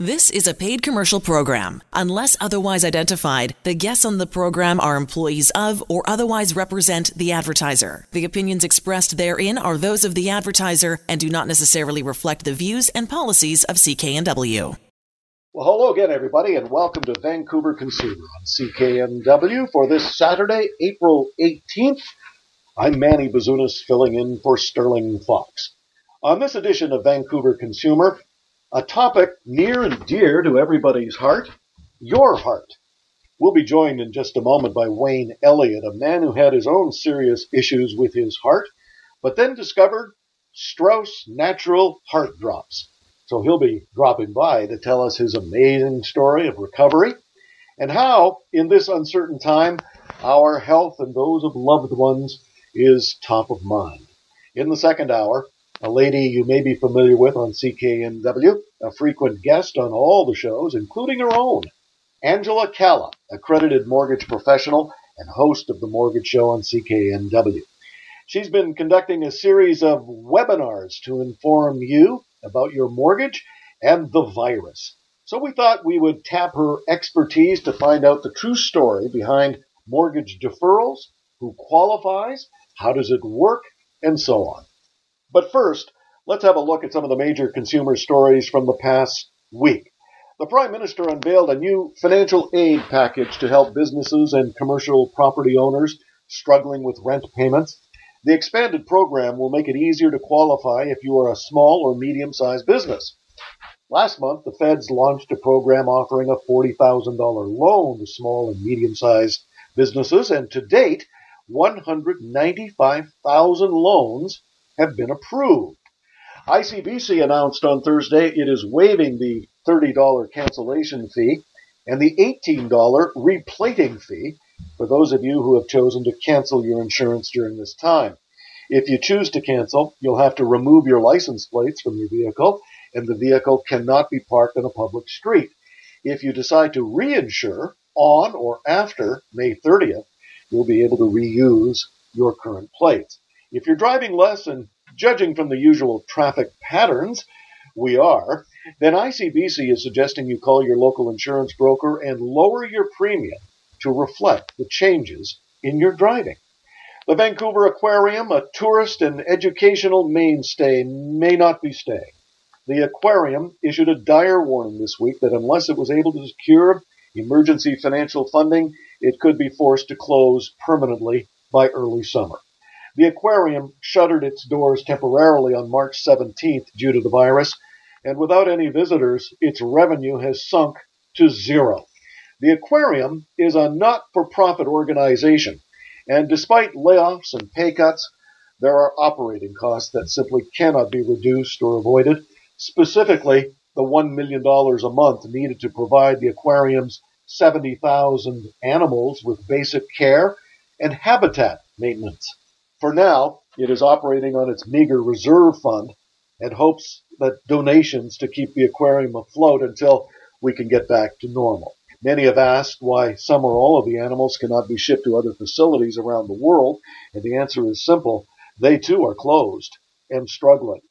This is a paid commercial program. Unless otherwise identified, the guests on the program are employees of or otherwise represent the advertiser. The opinions expressed therein are those of the advertiser and do not necessarily reflect the views and policies of CKNW. Well, hello again, everybody, and welcome to Vancouver Consumer on CKNW for this Saturday, April 18th. I'm Manny Bazunas filling in for Sterling Fox. On this edition of Vancouver Consumer, a topic near and dear to everybody's heart your heart. We'll be joined in just a moment by Wayne Elliott, a man who had his own serious issues with his heart, but then discovered Strauss Natural Heart Drops. So he'll be dropping by to tell us his amazing story of recovery and how, in this uncertain time, our health and those of loved ones is top of mind. In the second hour, a lady you may be familiar with on CKNW, a frequent guest on all the shows, including her own. Angela Calla, accredited mortgage professional and host of the Mortgage Show on CKNW. She's been conducting a series of webinars to inform you about your mortgage and the virus. So we thought we would tap her expertise to find out the true story behind mortgage deferrals, who qualifies, how does it work, and so on. But first, let's have a look at some of the major consumer stories from the past week. The Prime Minister unveiled a new financial aid package to help businesses and commercial property owners struggling with rent payments. The expanded program will make it easier to qualify if you are a small or medium sized business. Last month, the feds launched a program offering a $40,000 loan to small and medium sized businesses, and to date, 195,000 loans have been approved. ICBC announced on Thursday it is waiving the $30 cancellation fee and the $18 replating fee for those of you who have chosen to cancel your insurance during this time. If you choose to cancel, you'll have to remove your license plates from your vehicle, and the vehicle cannot be parked on a public street. If you decide to reinsure on or after May 30th, you'll be able to reuse your current plates. If you're driving less and judging from the usual traffic patterns, we are, then ICBC is suggesting you call your local insurance broker and lower your premium to reflect the changes in your driving. The Vancouver Aquarium, a tourist and educational mainstay, may not be staying. The aquarium issued a dire warning this week that unless it was able to secure emergency financial funding, it could be forced to close permanently by early summer. The aquarium shuttered its doors temporarily on March 17th due to the virus, and without any visitors, its revenue has sunk to zero. The aquarium is a not for profit organization, and despite layoffs and pay cuts, there are operating costs that simply cannot be reduced or avoided, specifically the $1 million a month needed to provide the aquarium's 70,000 animals with basic care and habitat maintenance. For now, it is operating on its meager reserve fund and hopes that donations to keep the aquarium afloat until we can get back to normal. Many have asked why some or all of the animals cannot be shipped to other facilities around the world, and the answer is simple. They too are closed and struggling.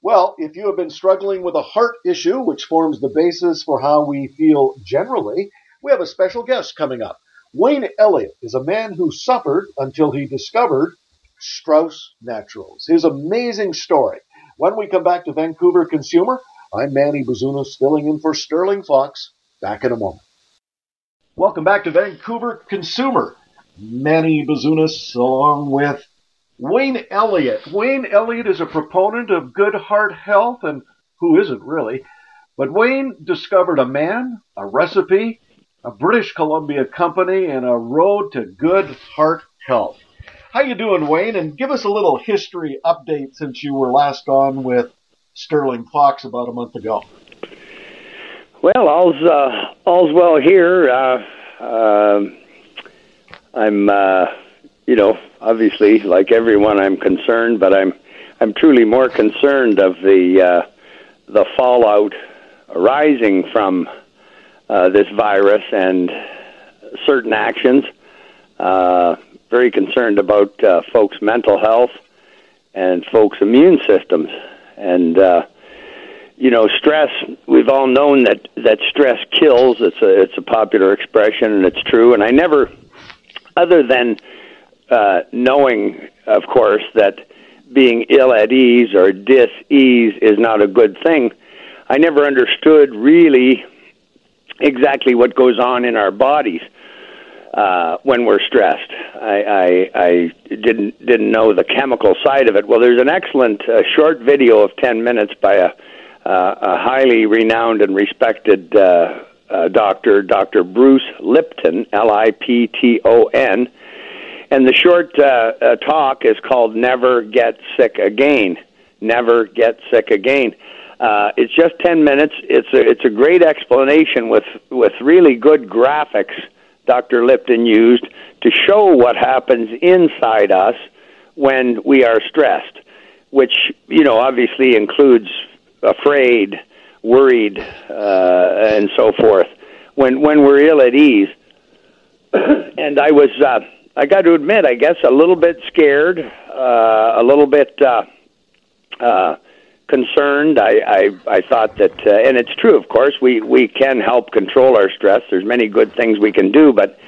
Well, if you have been struggling with a heart issue, which forms the basis for how we feel generally, we have a special guest coming up. Wayne Elliott is a man who suffered until he discovered Strauss Naturals. His amazing story. When we come back to Vancouver Consumer, I'm Manny Bazunas filling in for Sterling Fox. Back in a moment. Welcome back to Vancouver Consumer. Manny Bazunas along with Wayne Elliott. Wayne Elliott is a proponent of good heart health, and who isn't really? But Wayne discovered a man, a recipe, a British Columbia company, and a road to good heart health. How you doing, Wayne? And give us a little history update since you were last on with Sterling Fox about a month ago. Well, all's uh, all's well here. Uh, uh, I'm, uh, you know, obviously like everyone, I'm concerned, but I'm I'm truly more concerned of the uh, the fallout arising from uh, this virus and certain actions. Uh, very concerned about uh, folks' mental health and folks' immune systems. And, uh, you know, stress. We've all known that that stress kills. It's a it's a popular expression, and it's true. And I never, other than uh, knowing, of course, that being ill at ease or dis ease is not a good thing. I never understood really exactly what goes on in our bodies uh, when we're stressed. I, I, I didn't didn't know the chemical side of it. Well, there's an excellent uh, short video of ten minutes by a, uh, a highly renowned and respected uh, uh, doctor, Dr. Bruce Lipton, L-I-P-T-O-N, and the short uh, uh, talk is called "Never Get Sick Again." Never get sick again. Uh, it's just ten minutes. It's a it's a great explanation with with really good graphics Dr. Lipton used to show what happens inside us when we are stressed, which, you know, obviously includes afraid, worried, uh, and so forth. When, when we're ill at ease. and I was, uh, I got to admit, I guess, a little bit scared, uh, a little bit, uh, uh, concerned. I, I, I thought that, uh, and it's true, of course, we, we can help control our stress. There's many good things we can do, but,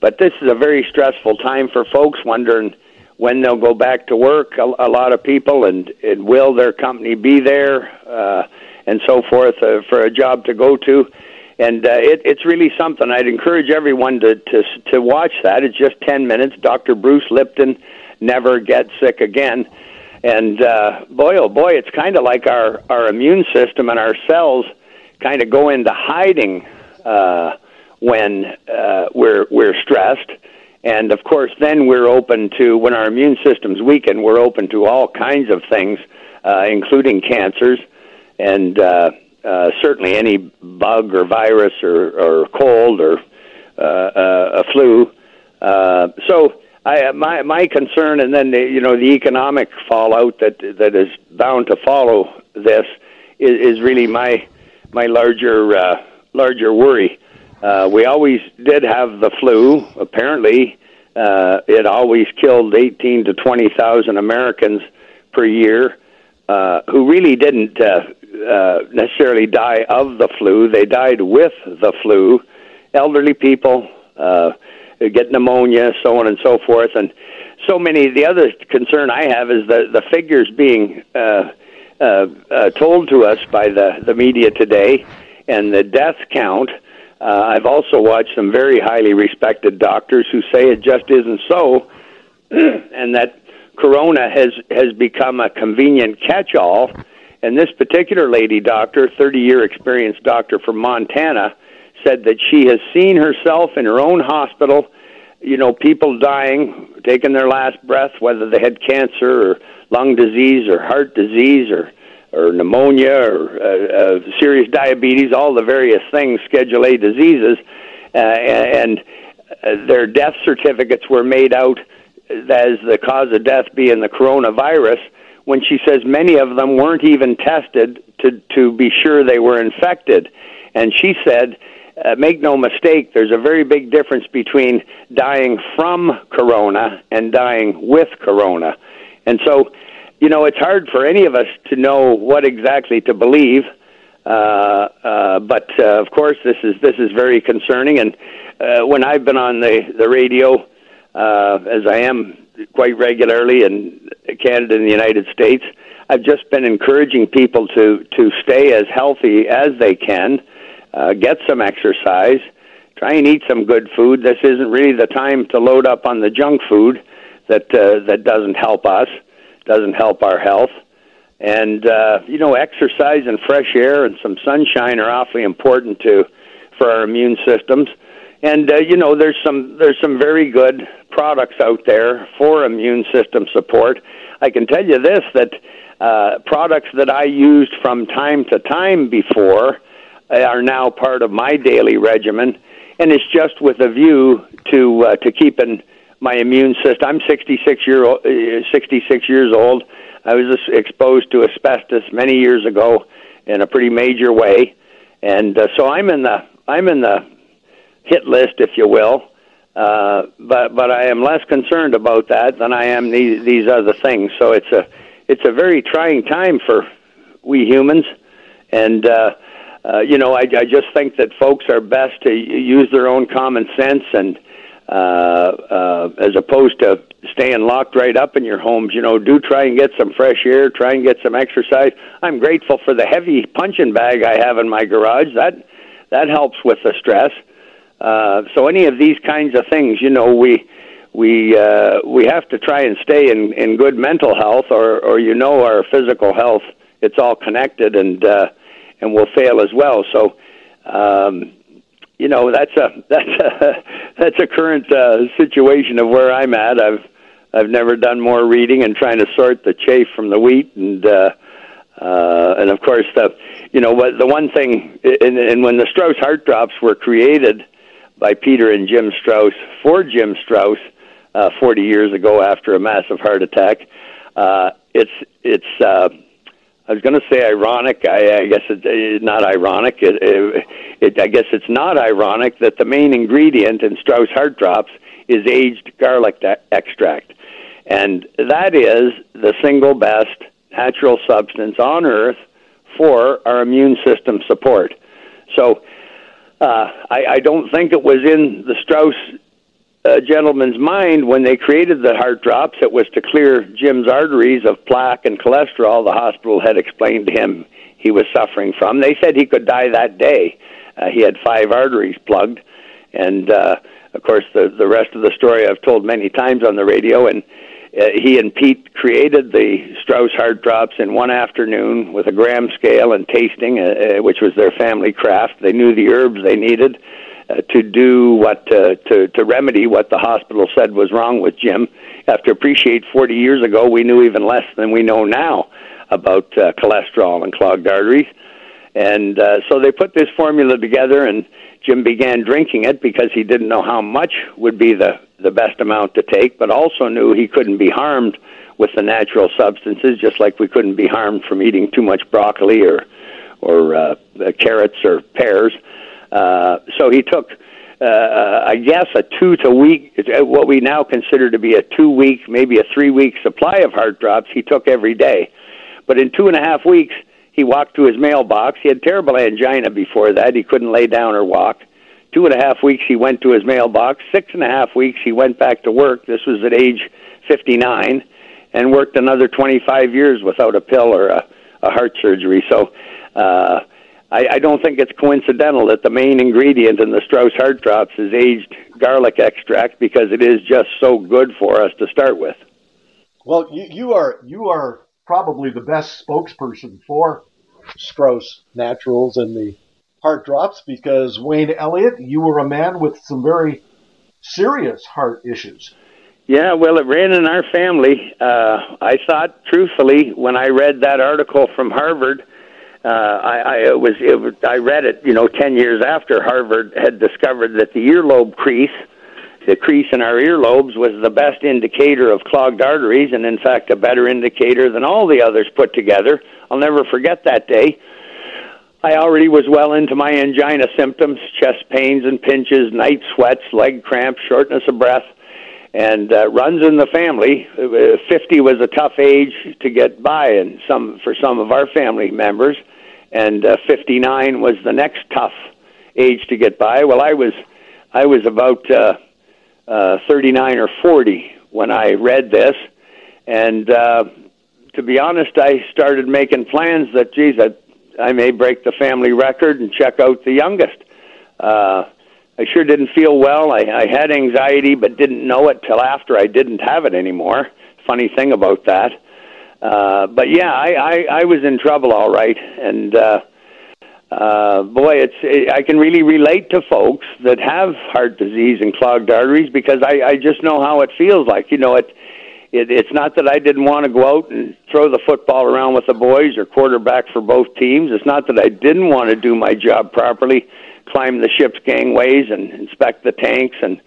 but this is a very stressful time for folks wondering when they'll go back to work. A, a lot of people, and, and will their company be there, uh, and so forth, uh, for a job to go to. And uh, it, it's really something. I'd encourage everyone to, to to watch that. It's just ten minutes. Dr. Bruce Lipton, never get sick again and uh, boy, oh boy, it's kind of like our our immune system and our cells kind of go into hiding uh, when uh, we're we're stressed. And of course, then we're open to when our immune system's weakened. We're open to all kinds of things, uh, including cancers, and uh, uh, certainly any bug or virus or, or cold or uh, uh, a flu. Uh, so I, my my concern, and then the, you know the economic fallout that that is bound to follow this is, is really my my larger uh, larger worry. Uh, we always did have the flu. Apparently, uh, it always killed eighteen to twenty thousand Americans per year, uh, who really didn't uh, uh, necessarily die of the flu. They died with the flu. Elderly people. Uh, get pneumonia, so on and so forth. And so many. The other concern I have is the the figures being uh, uh, uh, told to us by the the media today, and the death count. Uh, I've also watched some very highly respected doctors who say it just isn't so, and that corona has has become a convenient catch-all. And this particular lady doctor, 30 year experienced doctor from Montana, said that she has seen herself in her own hospital, you know, people dying, taking their last breath, whether they had cancer or lung disease or heart disease or or pneumonia or uh, uh, serious diabetes, all the various things, Schedule A diseases, uh, and uh, their death certificates were made out as the cause of death being the coronavirus. When she says many of them weren't even tested to to be sure they were infected, and she said uh, make no mistake, there's a very big difference between dying from corona and dying with corona. And so, you know, it's hard for any of us to know what exactly to believe. Uh, uh, but uh, of course, this is this is very concerning. And uh, when I've been on the the radio, uh, as I am quite regularly in Canada and the United States, I've just been encouraging people to to stay as healthy as they can uh, get some exercise, try and eat some good food. This isn't really the time to load up on the junk food that uh, that doesn't help us, doesn't help our health. And uh, you know, exercise and fresh air and some sunshine are awfully important to for our immune systems. And uh, you know, there's some there's some very good products out there for immune system support. I can tell you this that uh, products that I used from time to time before are now part of my daily regimen, and it's just with a view to uh, to keeping my immune system. I'm 66 year old, uh, 66 years old. I was exposed to asbestos many years ago in a pretty major way, and uh, so I'm in the I'm in the hit list, if you will. Uh, but but I am less concerned about that than I am these these other things. So it's a it's a very trying time for we humans and uh, uh, you know, I, I just think that folks are best to use their own common sense and uh, uh, as opposed to staying locked right up in your homes. You know, do try and get some fresh air, try and get some exercise. I'm grateful for the heavy punching bag I have in my garage. That that helps with the stress. Uh, so any of these kinds of things, you know, we we uh, we have to try and stay in, in good mental health, or or you know, our physical health. It's all connected, and uh, and will fail as well. So. Um, you know that's a that's a that's a current uh, situation of where I'm at. I've I've never done more reading and trying to sort the chaff from the wheat, and uh, uh, and of course the you know what the one thing and, and when the Strauss heart drops were created by Peter and Jim Strauss for Jim Strauss uh, 40 years ago after a massive heart attack. Uh, it's it's uh, I was going to say ironic. I, I guess it's uh, not ironic. It, it, it, I guess it's not ironic that the main ingredient in Strauss Heart Drops is aged garlic extract, and that is the single best natural substance on Earth for our immune system support. So, uh, I, I don't think it was in the Strauss uh, gentleman's mind when they created the heart drops. It was to clear Jim's arteries of plaque and cholesterol. The hospital had explained to him he was suffering from. They said he could die that day. Uh, he had five arteries plugged, and uh, of course the the rest of the story I've told many times on the radio. And uh, he and Pete created the Strauss Heart Drops in one afternoon with a gram scale and tasting, uh, uh, which was their family craft. They knew the herbs they needed to do what uh, to to remedy what the hospital said was wrong with Jim. To appreciate 40 years ago we knew even less than we know now about uh, cholesterol and clogged arteries, and uh, so they put this formula together and. Jim began drinking it because he didn't know how much would be the the best amount to take, but also knew he couldn't be harmed with the natural substances, just like we couldn't be harmed from eating too much broccoli or or uh, carrots or pears. Uh, so he took, uh, I guess, a two to week, what we now consider to be a two week, maybe a three week supply of heart drops. He took every day, but in two and a half weeks, he walked to his mailbox. He had terrible angina before that. He couldn't lay down or walk. Two and a half weeks he went to his mailbox. Six and a half weeks he went back to work. This was at age 59, and worked another 25 years without a pill or a, a heart surgery. So. Uh, I, I don't think it's coincidental that the main ingredient in the Strauss Heart Drops is aged garlic extract because it is just so good for us to start with. Well, you, you are you are probably the best spokesperson for Strauss Naturals and the Heart Drops because Wayne Elliott, you were a man with some very serious heart issues. Yeah, well, it ran in our family. Uh, I thought, truthfully, when I read that article from Harvard uh, I, I was, it was I read it, you know, ten years after Harvard had discovered that the earlobe crease, the crease in our earlobes, was the best indicator of clogged arteries, and in fact, a better indicator than all the others put together. I'll never forget that day. I already was well into my angina symptoms, chest pains and pinches, night sweats, leg cramps, shortness of breath and uh, runs in the family. Uh, 50 was a tough age to get by, and some for some of our family members, and uh, 59 was the next tough age to get by. Well, I was I was about uh, uh, 39 or 40 when I read this, and uh, to be honest, I started making plans that, geez, I, I may break the family record and check out the youngest. Uh, I sure didn't feel well. I, I had anxiety, but didn't know it till after I didn't have it anymore. Funny thing about that. Uh, but yeah, I, I, I was in trouble, all right. And uh, uh, boy, it's it, I can really relate to folks that have heart disease and clogged arteries because I, I just know how it feels like. You know, it, it it's not that I didn't want to go out and throw the football around with the boys or quarterback for both teams. It's not that I didn't want to do my job properly climb the ship's gangways and inspect the tanks and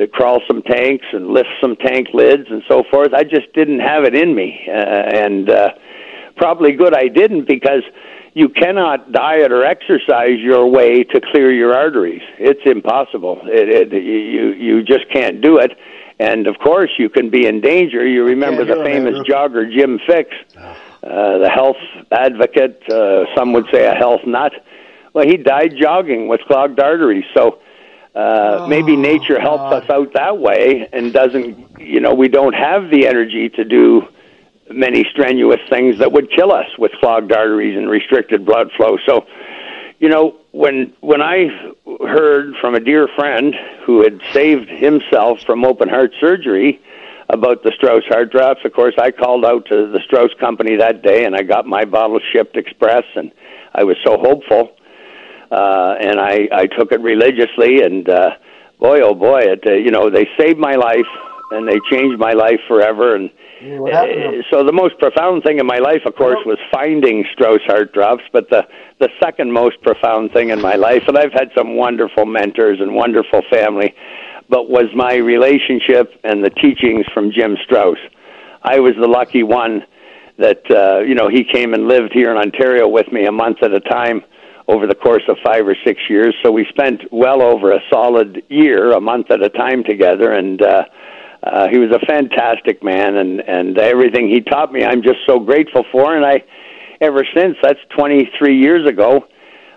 uh, crawl some tanks and lift some tank lids and so forth. I just didn't have it in me, uh, and uh, probably good I didn't because you cannot diet or exercise your way to clear your arteries. It's impossible. It, it, you you just can't do it. And of course, you can be in danger. You remember the famous jogger Jim Fixx. uh, the health advocate. Uh, some would say a health nut. Well, he died jogging with clogged arteries. So uh, oh, maybe nature helps God. us out that way and doesn't. You know, we don't have the energy to do many strenuous things that would kill us with clogged arteries and restricted blood flow. So, you know, when when I heard from a dear friend who had saved himself from open heart surgery about the Strauss heart drops, of course, I called out to the Strauss company that day, and I got my bottle shipped express, and I was so hopeful, uh, and I I took it religiously, and uh, boy, oh boy, it uh, you know they saved my life, and they changed my life forever, and uh, so the most profound thing in my life, of course, was finding Strauss Heart Drops. But the the second most profound thing in my life, and I've had some wonderful mentors and wonderful family, but was my relationship and the teachings from Jim Strauss. I was the lucky one that uh, you know he came and lived here in Ontario with me a month at a time over the course of five or six years. So we spent well over a solid year, a month at a time together, and. uh uh, he was a fantastic man, and and everything he taught me, I'm just so grateful for. And I, ever since that's 23 years ago,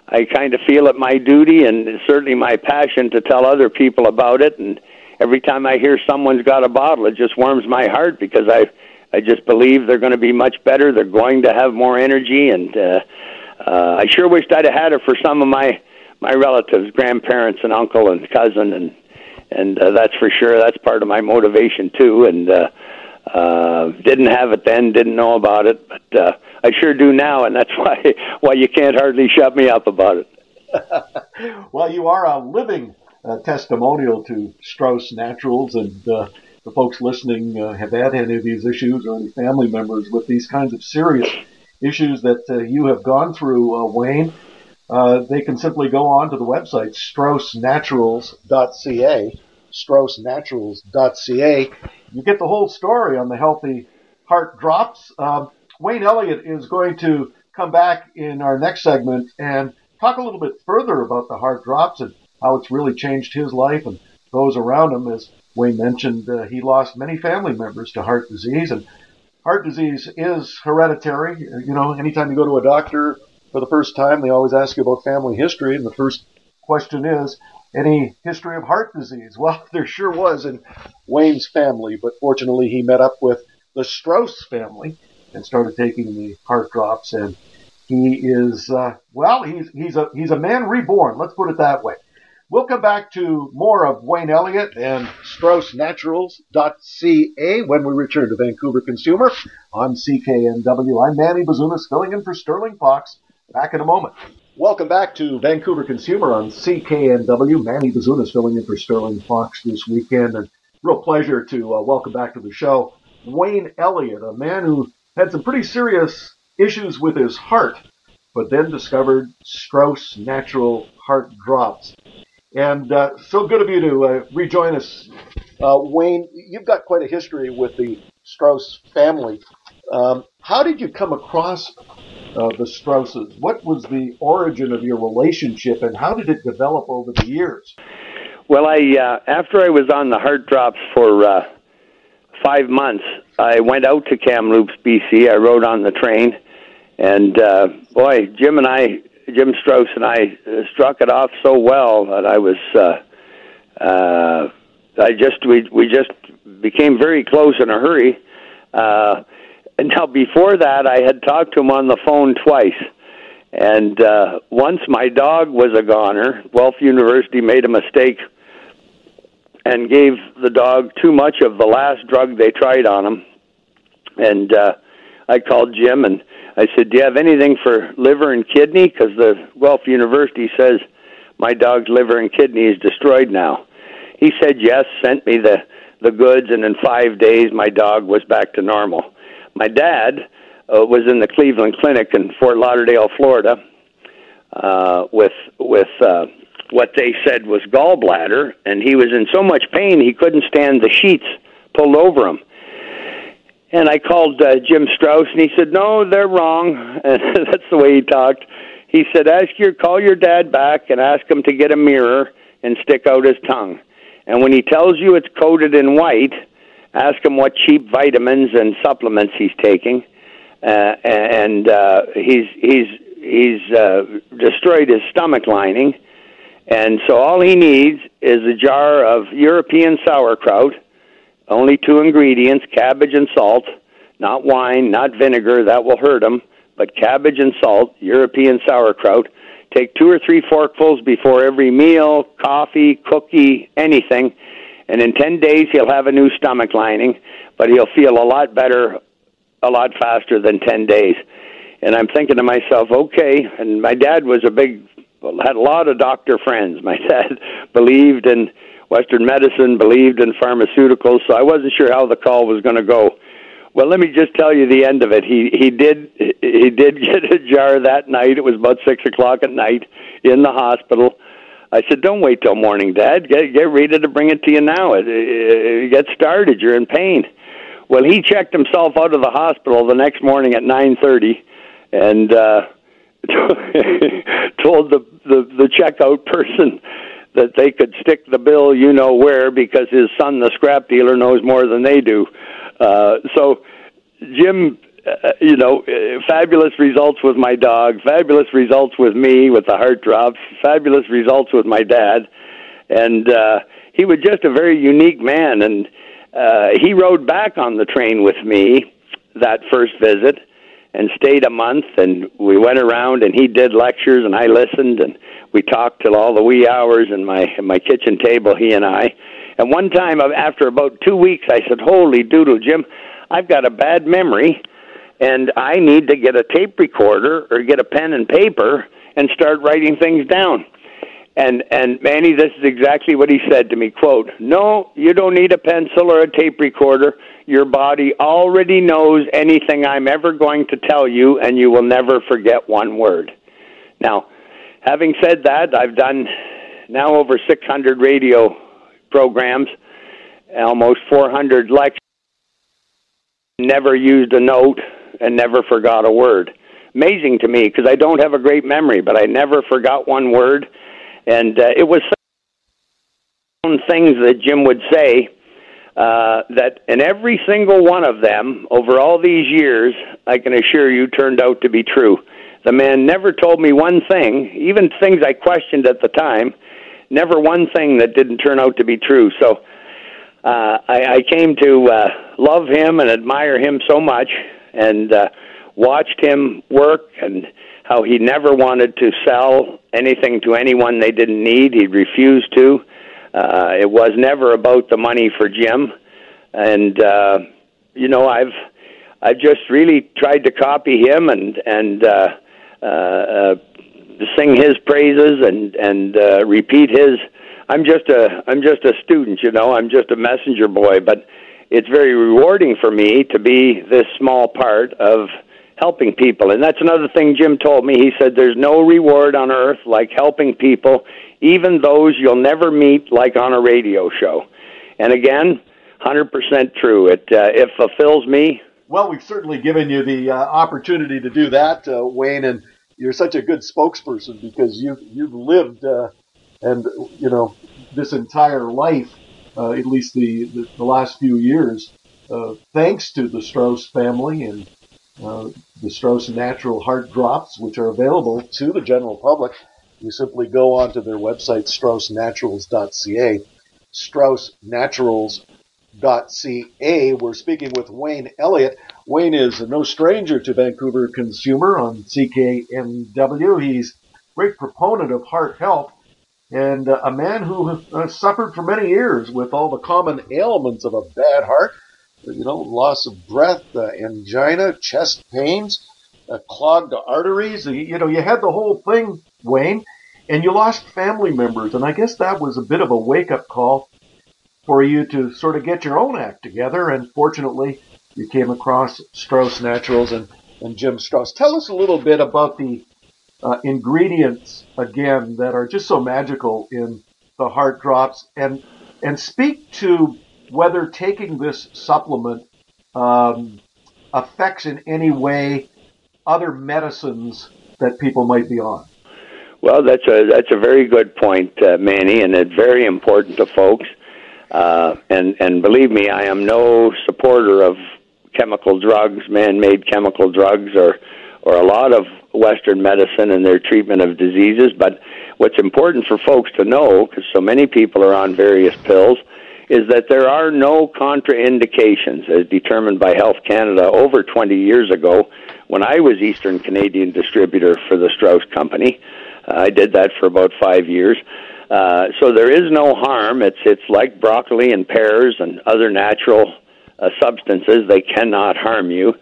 I kind of feel it my duty and certainly my passion to tell other people about it. And every time I hear someone's got a bottle, it just warms my heart because I, I just believe they're going to be much better. They're going to have more energy, and uh, uh, I sure wished I'd have had it for some of my my relatives, grandparents, and uncle and cousin, and and uh, that's for sure. That's part of my motivation too. And uh, uh, didn't have it then, didn't know about it, but uh, I sure do now, and that's why why you can't hardly shut me up about it. well, you are a living uh, testimonial to Strauss Naturals, and uh, the folks listening uh, have had any of these issues or any family members with these kinds of serious issues that uh, you have gone through, uh, Wayne uh, they can simply go on to the website straussnaturals.ca, straussnaturals.ca. You get the whole story on the healthy heart drops. Um, Wayne Elliott is going to come back in our next segment and talk a little bit further about the heart drops and how it's really changed his life and those around him. As Wayne mentioned, uh, he lost many family members to heart disease, and heart disease is hereditary. You know, anytime you go to a doctor, for the first time, they always ask you about family history, and the first question is, any history of heart disease? Well, there sure was in Wayne's family, but fortunately he met up with the Strauss family and started taking the heart drops, and he is, uh, well, he's, he's a, he's a man reborn. Let's put it that way. We'll come back to more of Wayne Elliott and StraussNaturals.ca when we return to Vancouver Consumer on CKNW. I'm Manny Bazunas filling in for Sterling Fox. Back in a moment. Welcome back to Vancouver Consumer on CKNW. Manny Bazunas filling in for Sterling Fox this weekend. And real pleasure to uh, welcome back to the show Wayne Elliott, a man who had some pretty serious issues with his heart, but then discovered Strauss Natural Heart Drops. And uh, so good of you to uh, rejoin us. Uh, Wayne, you've got quite a history with the Strauss family. Um, how did you come across uh, the Strausses. What was the origin of your relationship, and how did it develop over the years? Well, I uh, after I was on the heart drops for uh, five months, I went out to Kamloops, BC. I rode on the train, and boy, Jim and I, Jim Strauss and I, uh, struck it off so well that I was. Uh, uh, I just we we just became very close in a hurry. Uh, and now before that, I had talked to him on the phone twice. And uh, once my dog was a goner, Guelph University made a mistake and gave the dog too much of the last drug they tried on him. And uh, I called Jim and I said, "Do you have anything for liver and kidney? Because the Guelph University says my dog's liver and kidney is destroyed now." He said yes, sent me the the goods, and in five days my dog was back to normal my dad uh, was in the Cleveland Clinic in Fort Lauderdale, Florida, uh, with with uh, what they said was gallbladder, and he was in so much pain he couldn't stand the sheets pulled over him. And I called uh, Jim Strauss, and he said, "No, they're wrong." And that's the way he talked. He said, "Ask your call your dad back and ask him to get a mirror and stick out his tongue. And when he tells you it's coated in white." Ask him what cheap vitamins and supplements he's taking. uh, and uh, he's he's he's uh, destroyed his stomach lining, and so all he needs is a jar of European sauerkraut. Only two ingredients: cabbage and salt. Not wine, not vinegar. That will hurt him. But cabbage and salt, European sauerkraut. Take two or three forkfuls before every meal, coffee, cookie, anything, and in 10 days he'll have a new stomach lining, but he'll feel a lot better a lot faster than 10 days. And I'm thinking to myself, okay, and my dad was a big had a lot of doctor friends. My dad believed in western medicine, believed in pharmaceuticals, so I wasn't sure how the call was going to go. Well, let me just tell you the end of it. He he did he did get a jar that night. It was about six o'clock at night in the hospital. I said, "Don't wait till morning, Dad. Get get ready to bring it to you now. It, it, it, get started. You're in pain." Well, he checked himself out of the hospital the next morning at nine thirty, and uh, told the, the the checkout person that they could stick the bill, you know where, because his son, the scrap dealer, knows more than they do. Uh, so, Jim, uh, you know, uh, fabulous results with my dog, fabulous results with me with the heart drops, fabulous results with my dad, and uh, he was just a very unique man. And uh, he rode back on the train with me that first visit and stayed a month and we went around and he did lectures and I listened and we talked till all the wee hours in my in my kitchen table he and I and one time, uh, after about two weeks, I said, "Holy doodle, Jim, I've got a bad memory, and I need to get a tape recorder or get a pen and paper and start writing things down." And and Manny, this is exactly what he said to me. Quote: No, you don't need a pencil or a tape recorder. Your body already knows anything I'm ever going to tell you, and you will never forget one word. Now, having said that, I've done now over 600 radio programs, almost 400 lectures, never used a note and never forgot a word. Amazing to me because I don't have a great memory, but I never forgot one word. And uh, it was some things that Jim would say uh, that, and every single one of them over all these years, I can assure you, turned out to be true. The man never told me one thing, even things I questioned at the time never one thing that didn't turn out to be true. So uh, I, I came to uh, love him and admire him so much, and uh, watched him work and how he never wanted to sell anything to anyone they didn't need. He refused to. Uh, it was never about the money for Jim, and uh, you know I've I've just really tried to copy him and and uh, uh, uh, sing his praises and and uh, repeat his. I'm just a I'm just a student, you know. I'm just a messenger boy, but it's very rewarding for me to be this small part of helping people. And that's another thing Jim told me. He said there's no reward on earth like helping people, even those you'll never meet like on a radio show. And again, 100% true. It uh, it fulfills me. Well, we've certainly given you the uh, opportunity to do that, uh, Wayne, and you're such a good spokesperson because you you've lived uh, and you know this entire life, uh, at least the, the, the last few years, uh, thanks to the Strauss family and the Strauss Natural Heart Drops, which are available to the general public. You simply go onto their website, straussnaturals.ca. Strauss Naturals. We're speaking with Wayne Elliott. Wayne is no stranger to Vancouver Consumer on CKNW. He's a great proponent of heart health and a man who has uh, suffered for many years with all the common ailments of a bad heart. You know, loss of breath, uh, angina, chest pains, uh, clogged arteries. You know, you had the whole thing, Wayne, and you lost family members. And I guess that was a bit of a wake up call for you to sort of get your own act together. And fortunately, you came across Strauss Naturals and, and Jim Strauss. Tell us a little bit about the uh, ingredients again that are just so magical in the heart drops, and and speak to whether taking this supplement um, affects in any way other medicines that people might be on. Well, that's a that's a very good point, uh, Manny, and it's very important to folks. Uh, and and believe me, I am no supporter of chemical drugs, man-made chemical drugs, or or a lot of Western medicine and their treatment of diseases. But what's important for folks to know, because so many people are on various pills, is that there are no contraindications as determined by Health Canada over 20 years ago when I was Eastern Canadian distributor for the Strauss Company. Uh, I did that for about five years. Uh, so there is no harm. It's it's like broccoli and pears and other natural uh, substances. They cannot harm you.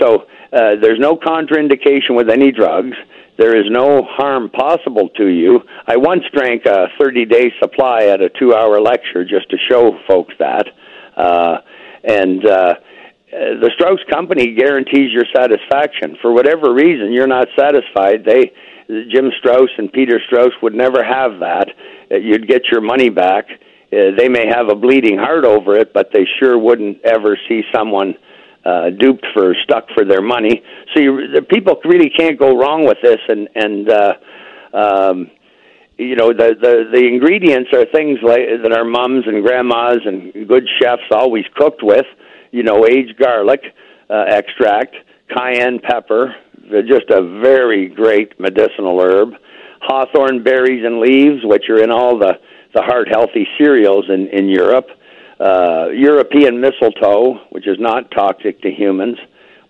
So uh, there's no contraindication with any drugs. There is no harm possible to you. I once drank a 30 day supply at a two hour lecture just to show folks that. Uh, and uh, the Strauss company guarantees your satisfaction. For whatever reason you're not satisfied, they Jim Strauss and Peter Strauss would never have that. Uh, you'd get your money back. Uh, they may have a bleeding heart over it, but they sure wouldn't ever see someone uh, duped for stuck for their money. So you, the people really can't go wrong with this, and and uh, um, you know the the the ingredients are things like that our mums and grandmas and good chefs always cooked with. You know, aged garlic uh, extract, cayenne pepper, just a very great medicinal herb. Hawthorn berries and leaves, which are in all the the heart healthy cereals in in Europe uh, European mistletoe, which is not toxic to humans,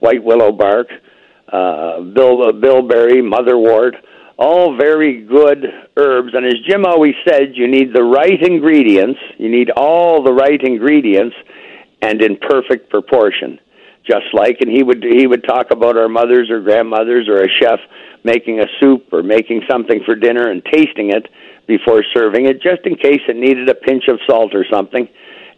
white willow bark, uh, uh, bilberry, motherwort, all very good herbs. And as Jim always said, you need the right ingredients. You need all the right ingredients and in perfect proportion. Just like, and he would he would talk about our mothers or grandmothers or a chef making a soup or making something for dinner and tasting it before serving it, just in case it needed a pinch of salt or something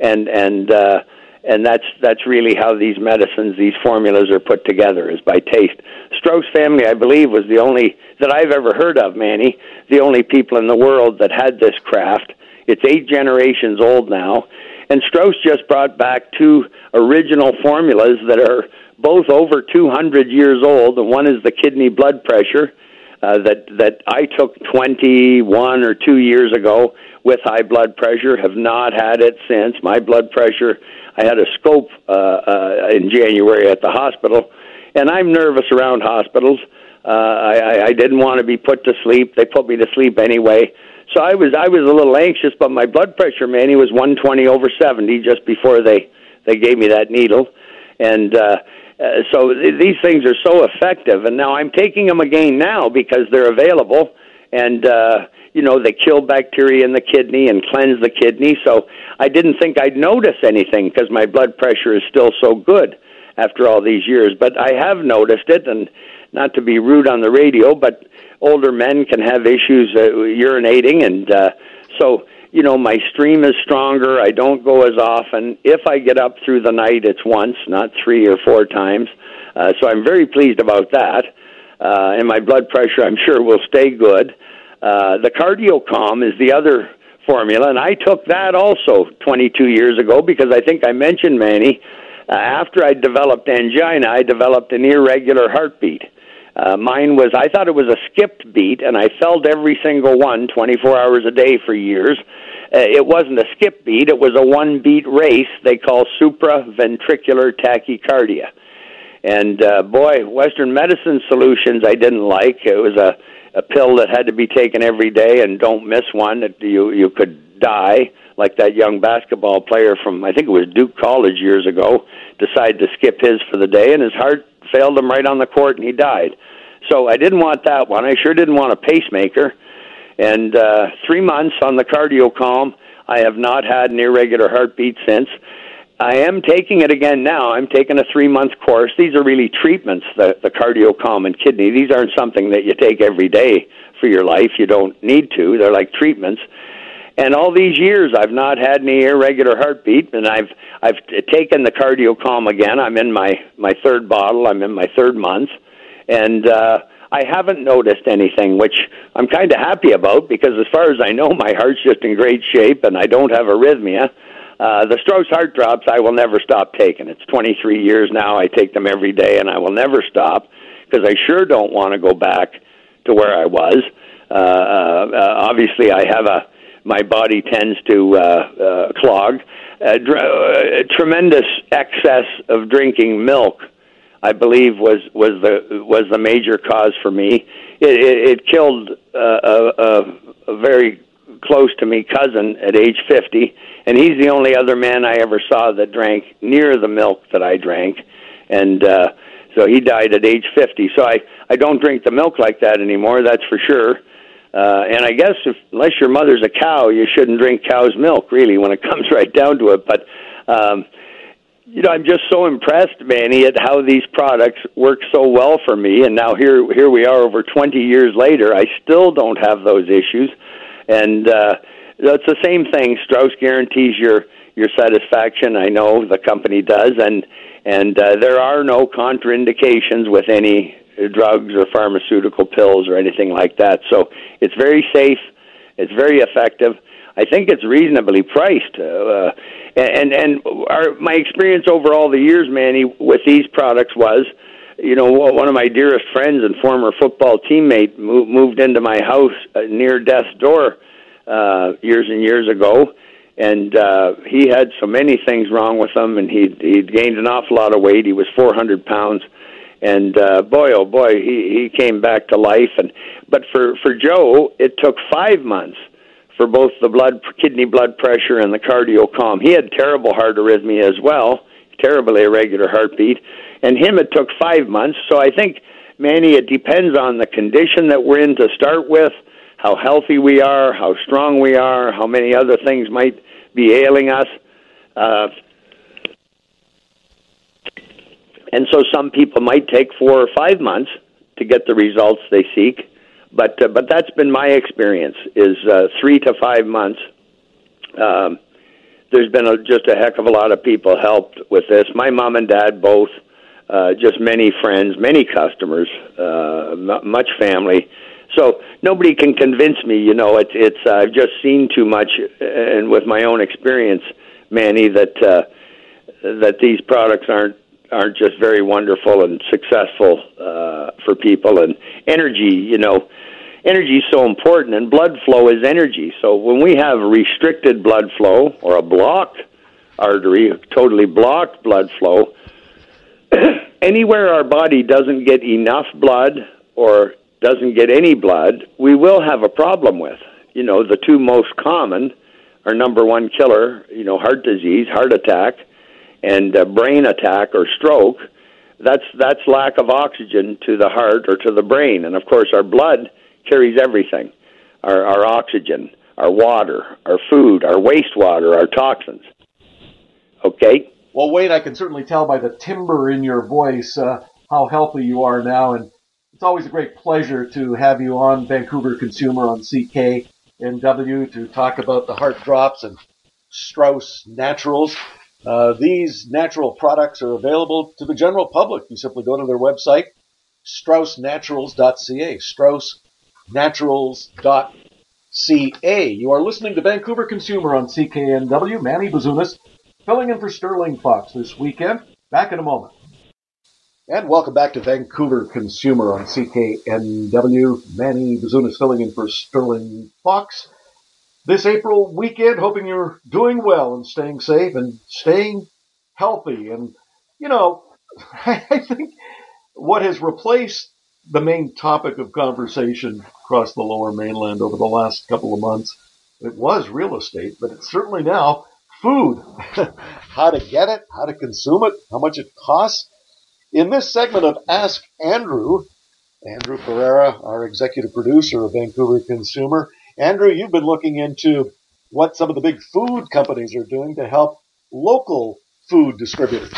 and and uh, and that's that's really how these medicines, these formulas are put together is by taste. Strauss family, I believe, was the only that I've ever heard of, Manny, the only people in the world that had this craft. It's eight generations old now, and Strauss just brought back two original formulas that are both over 200 years old. And one is the kidney blood pressure uh, that that I took 21 or two years ago with high blood pressure. Have not had it since. My blood pressure. I had a scope uh, uh, in January at the hospital, and I'm nervous around hospitals. Uh, I, I didn't want to be put to sleep. They put me to sleep anyway. So I was I was a little anxious, but my blood pressure, man, he was 120 over 70 just before they they gave me that needle, and uh, uh, so th- these things are so effective. And now I'm taking them again now because they're available, and uh, you know they kill bacteria in the kidney and cleanse the kidney. So I didn't think I'd notice anything because my blood pressure is still so good after all these years. But I have noticed it, and not to be rude on the radio, but older men can have issues uh, urinating, and uh, so you know my stream is stronger. I don't go as often. If I get up through the night, it's once, not three or four times. Uh, so I'm very pleased about that. Uh, and my blood pressure, I'm sure, will stay good. Uh, the CardioCalm is the other formula, and I took that also 22 years ago because I think I mentioned Manny. Uh, after I developed angina, I developed an irregular heartbeat. Uh, mine was, I thought it was a skipped beat, and I felt every single one 24 hours a day for years. Uh, it wasn't a skip beat, it was a one beat race they call supraventricular tachycardia. And uh, boy, Western medicine solutions I didn't like. It was a a pill that had to be taken every day and don't miss one that you you could die like that young basketball player from I think it was Duke College years ago decided to skip his for the day and his heart failed him right on the court and he died. So I didn't want that one. I sure didn't want a pacemaker. And uh 3 months on the CardioCalm, I have not had an irregular heartbeat since. I am taking it again now. I'm taking a three month course. These are really treatments, the, the CardioCalm and kidney. These aren't something that you take every day for your life. You don't need to. They're like treatments. And all these years, I've not had any irregular heartbeat, and I've I've taken the CardioCalm again. I'm in my my third bottle. I'm in my third month, and uh, I haven't noticed anything, which I'm kind of happy about because, as far as I know, my heart's just in great shape, and I don't have arrhythmia. Uh, the Strauss heart drops I will never stop taking. It's 23 years now. I take them every day, and I will never stop because I sure don't want to go back to where I was. Uh, uh, obviously, I have a my body tends to uh, uh, clog. Uh, dr- uh, tremendous excess of drinking milk, I believe, was was the was the major cause for me. It, it, it killed uh, a, a, very close to me cousin at age 50, and he's the only other man I ever saw that drank near the milk that I drank, and uh, so he died at age 50. So I I don't drink the milk like that anymore. That's for sure. Uh, and I guess if, unless your mother's a cow, you shouldn't drink cow's milk, really, when it comes right down to it. But um, you know, I'm just so impressed, Manny, at how these products work so well for me. And now here, here we are, over 20 years later. I still don't have those issues, and uh, it's the same thing. Strauss guarantees your your satisfaction. I know the company does, and and uh, there are no contraindications with any drugs or pharmaceutical pills or anything like that. So it's very safe. It's very effective. I think it's reasonably priced. Uh, and and our, my experience over all the years, Manny, with these products was, you know, one of my dearest friends and former football teammate moved, moved into my house uh, near death's door uh, years and years ago, and uh, he had so many things wrong with him, and he he'd gained an awful lot of weight. He was 400 pounds and uh, boy, oh boy, he he came back to life. And but for for Joe, it took five months for both the blood kidney blood pressure and the cardio calm. He had terrible heart arrhythmia as well, terribly irregular heartbeat, and him it took five months. So I think, Manny, it depends on the condition that we're in to start with, how healthy we are, how strong we are, how many other things might be ailing us. Uh, and so some people might take four or five months to get the results they seek. But uh, but that's been my experience is uh, three to five months. Um, there's been a, just a heck of a lot of people helped with this. My mom and dad both, uh, just many friends, many customers, uh, m- much family. So nobody can convince me. You know, it's it's uh, I've just seen too much, and with my own experience, Manny, that uh, that these products aren't aren't just very wonderful and successful uh, for people. And energy, you know, energy is so important, and blood flow is energy. So when we have restricted blood flow or a blocked artery, totally blocked blood flow, anywhere our body doesn't get enough blood or doesn't get any blood, we will have a problem with. You know, the two most common are number one killer, you know, heart disease, heart attack, and uh, brain attack or stroke, that's that's lack of oxygen to the heart or to the brain. And of course, our blood carries everything: our, our oxygen, our water, our food, our wastewater, our toxins. Okay. Well, Wade, I can certainly tell by the timbre in your voice uh, how healthy you are now, and it's always a great pleasure to have you on Vancouver Consumer on CKNW to talk about the heart drops and Strauss Naturals. Uh, these natural products are available to the general public. You simply go to their website, straussnaturals.ca, straussnaturals.ca. You are listening to Vancouver Consumer on CKNW. Manny Bazunas filling in for Sterling Fox this weekend. Back in a moment. And welcome back to Vancouver Consumer on CKNW. Manny Bazunas filling in for Sterling Fox this April weekend. Hoping you're doing well and staying safe and staying healthy. And, you know, I think what has replaced the main topic of conversation across the lower mainland over the last couple of months, it was real estate, but it's certainly now food. how to get it, how to consume it, how much it costs. In this segment of Ask Andrew, Andrew Pereira, our executive producer of Vancouver Consumer, Andrew, you've been looking into what some of the big food companies are doing to help local food distributors.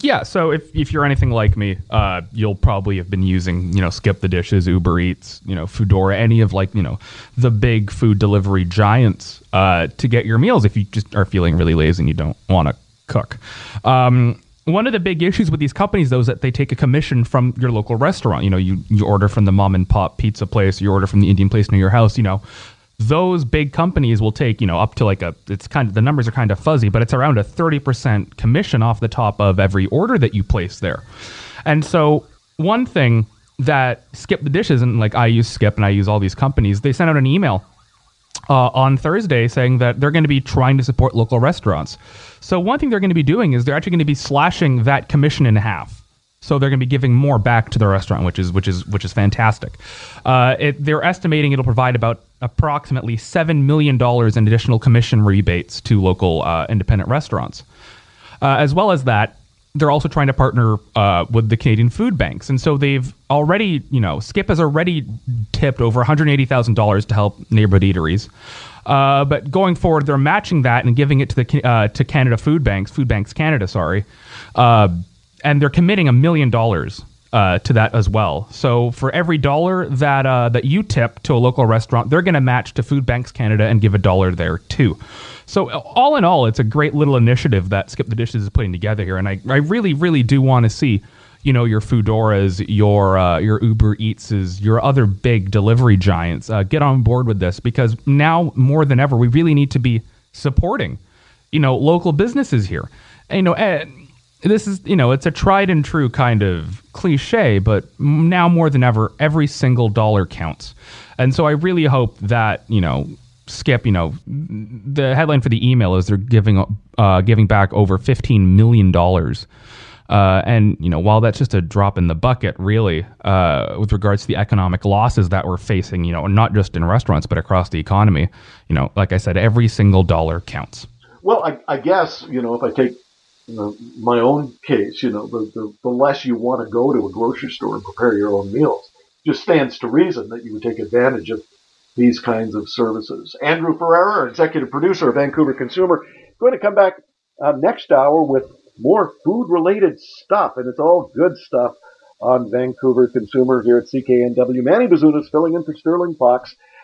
Yeah, so if, if you're anything like me, uh, you'll probably have been using, you know, Skip the Dishes, Uber Eats, you know, Foodora, any of like, you know, the big food delivery giants uh, to get your meals if you just are feeling really lazy and you don't want to cook. Um, one of the big issues with these companies, though, is that they take a commission from your local restaurant. You know, you, you order from the mom and pop pizza place, you order from the Indian place near your house, you know. Those big companies will take, you know, up to like a, it's kind of, the numbers are kind of fuzzy, but it's around a 30% commission off the top of every order that you place there. And so, one thing that Skip the Dishes, and like I use Skip and I use all these companies, they send out an email uh, on Thursday saying that they're going to be trying to support local restaurants. So one thing they're going to be doing is they're actually going to be slashing that commission in half. So they're going to be giving more back to the restaurant, which is which is which is fantastic. Uh, it, they're estimating it'll provide about approximately seven million dollars in additional commission rebates to local uh, independent restaurants. Uh, as well as that, they're also trying to partner uh, with the Canadian food banks, and so they've already, you know, Skip has already tipped over one hundred eighty thousand dollars to help neighborhood eateries. Uh, but going forward, they're matching that and giving it to the uh, to Canada Food Banks, Food Banks Canada, sorry, uh, and they're committing a million dollars uh, to that as well. So for every dollar that uh, that you tip to a local restaurant, they're going to match to Food Banks Canada and give a dollar there too. So all in all, it's a great little initiative that Skip the Dishes is putting together here, and I, I really really do want to see you know your Foodoras, your uh, your Uber Eatses, your other big delivery giants uh, get on board with this because now more than ever we really need to be supporting you know local businesses here. And, you know, and this is you know it's a tried and true kind of cliche, but now more than ever, every single dollar counts, and so I really hope that you know. Skip, you know, the headline for the email is they're giving uh, giving back over fifteen million dollars uh, and you know, while that's just a drop in the bucket, really, uh, with regards to the economic losses that we're facing, you know, not just in restaurants but across the economy, you know, like I said, every single dollar counts. Well, I, I guess you know if I take you know, my own case, you know, the, the, the less you want to go to a grocery store and prepare your own meals, just stands to reason that you would take advantage of these kinds of services. Andrew Ferreira, executive producer of Vancouver Consumer, going to come back uh, next hour with more food related stuff, and it's all good stuff on Vancouver Consumer here at CKNW. Manny Bazunas filling in for Sterling Fox.